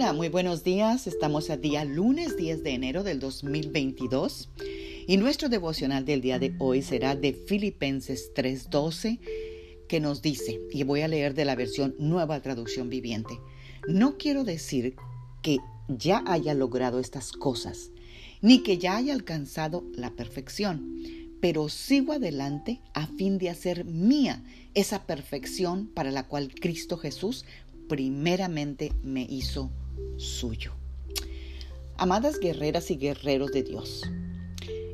Hola, muy buenos días. Estamos a día lunes 10 de enero del 2022 y nuestro devocional del día de hoy será de Filipenses 3:12 que nos dice, y voy a leer de la versión Nueva Traducción Viviente, no quiero decir que ya haya logrado estas cosas, ni que ya haya alcanzado la perfección, pero sigo adelante a fin de hacer mía esa perfección para la cual Cristo Jesús primeramente me hizo suyo. Amadas guerreras y guerreros de Dios,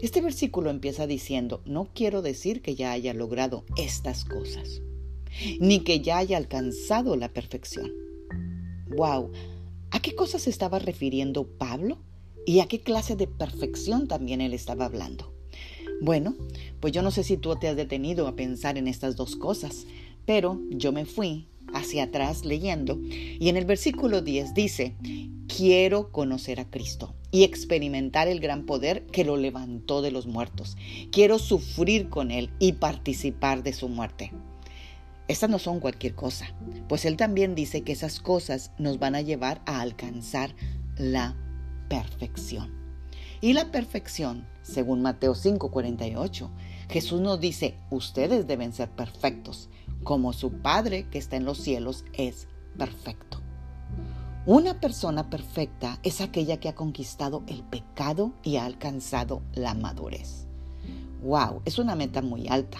este versículo empieza diciendo, no quiero decir que ya haya logrado estas cosas, ni que ya haya alcanzado la perfección. ¡Wow! ¿A qué cosas estaba refiriendo Pablo? ¿Y a qué clase de perfección también él estaba hablando? Bueno, pues yo no sé si tú te has detenido a pensar en estas dos cosas, pero yo me fui hacia atrás leyendo y en el versículo 10 dice, quiero conocer a Cristo y experimentar el gran poder que lo levantó de los muertos. Quiero sufrir con Él y participar de su muerte. Estas no son cualquier cosa, pues Él también dice que esas cosas nos van a llevar a alcanzar la perfección. Y la perfección, según Mateo 5:48, Jesús nos dice, ustedes deben ser perfectos, como su Padre que está en los cielos es perfecto. Una persona perfecta es aquella que ha conquistado el pecado y ha alcanzado la madurez. ¡Wow! Es una meta muy alta.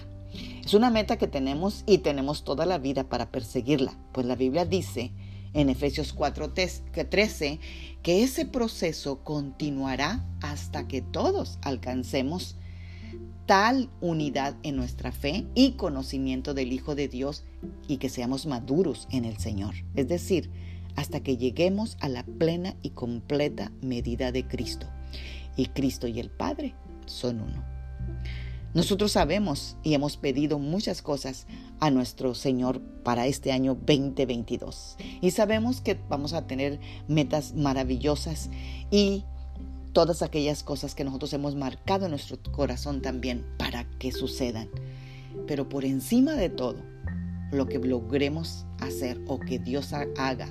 Es una meta que tenemos y tenemos toda la vida para perseguirla, pues la Biblia dice en Efesios 4:13 que ese proceso continuará hasta que todos alcancemos tal unidad en nuestra fe y conocimiento del Hijo de Dios y que seamos maduros en el Señor. Es decir, hasta que lleguemos a la plena y completa medida de Cristo. Y Cristo y el Padre son uno. Nosotros sabemos y hemos pedido muchas cosas a nuestro Señor para este año 2022. Y sabemos que vamos a tener metas maravillosas y todas aquellas cosas que nosotros hemos marcado en nuestro corazón también para que sucedan. Pero por encima de todo, lo que logremos hacer o que Dios haga,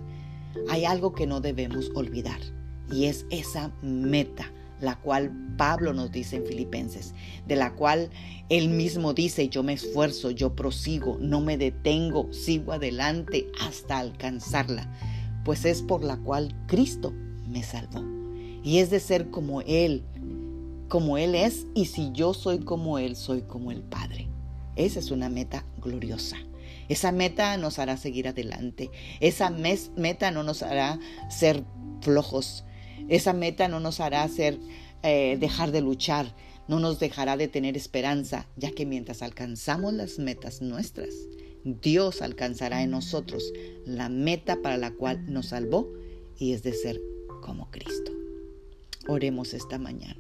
hay algo que no debemos olvidar y es esa meta la cual Pablo nos dice en Filipenses, de la cual él mismo dice, yo me esfuerzo, yo prosigo, no me detengo, sigo adelante hasta alcanzarla, pues es por la cual Cristo me salvó y es de ser como Él, como Él es, y si yo soy como Él, soy como el Padre. Esa es una meta gloriosa. Esa meta nos hará seguir adelante. Esa meta no nos hará ser flojos. Esa meta no nos hará ser, eh, dejar de luchar. No nos dejará de tener esperanza, ya que mientras alcanzamos las metas nuestras, Dios alcanzará en nosotros la meta para la cual nos salvó y es de ser como Cristo. Oremos esta mañana.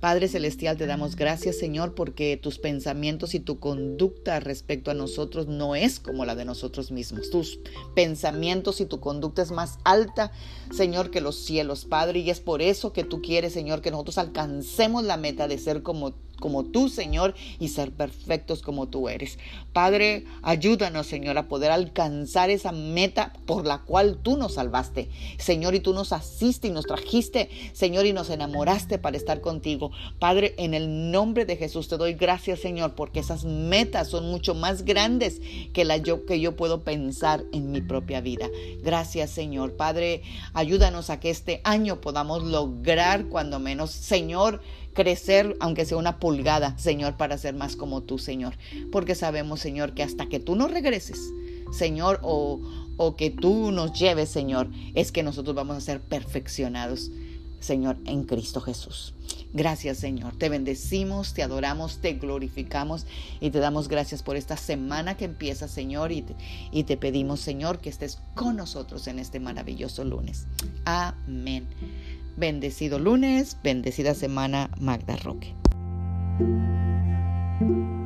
Padre Celestial, te damos gracias, Señor, porque tus pensamientos y tu conducta respecto a nosotros no es como la de nosotros mismos. Tus pensamientos y tu conducta es más alta, Señor, que los cielos, Padre, y es por eso que tú quieres, Señor, que nosotros alcancemos la meta de ser como como tú, Señor, y ser perfectos como tú eres. Padre, ayúdanos, Señor, a poder alcanzar esa meta por la cual tú nos salvaste. Señor, y tú nos asiste y nos trajiste, Señor, y nos enamoraste para estar contigo. Padre, en el nombre de Jesús te doy gracias, Señor, porque esas metas son mucho más grandes que la yo que yo puedo pensar en mi propia vida. Gracias, Señor. Padre, ayúdanos a que este año podamos lograr cuando menos, Señor, crecer, aunque sea una pulgada, Señor, para ser más como tú, Señor. Porque sabemos, Señor, que hasta que tú no regreses, Señor, o, o que tú nos lleves, Señor, es que nosotros vamos a ser perfeccionados, Señor, en Cristo Jesús. Gracias, Señor. Te bendecimos, te adoramos, te glorificamos y te damos gracias por esta semana que empieza, Señor, y te, y te pedimos, Señor, que estés con nosotros en este maravilloso lunes. Amén. Bendecido lunes, bendecida semana, Magda Roque. Música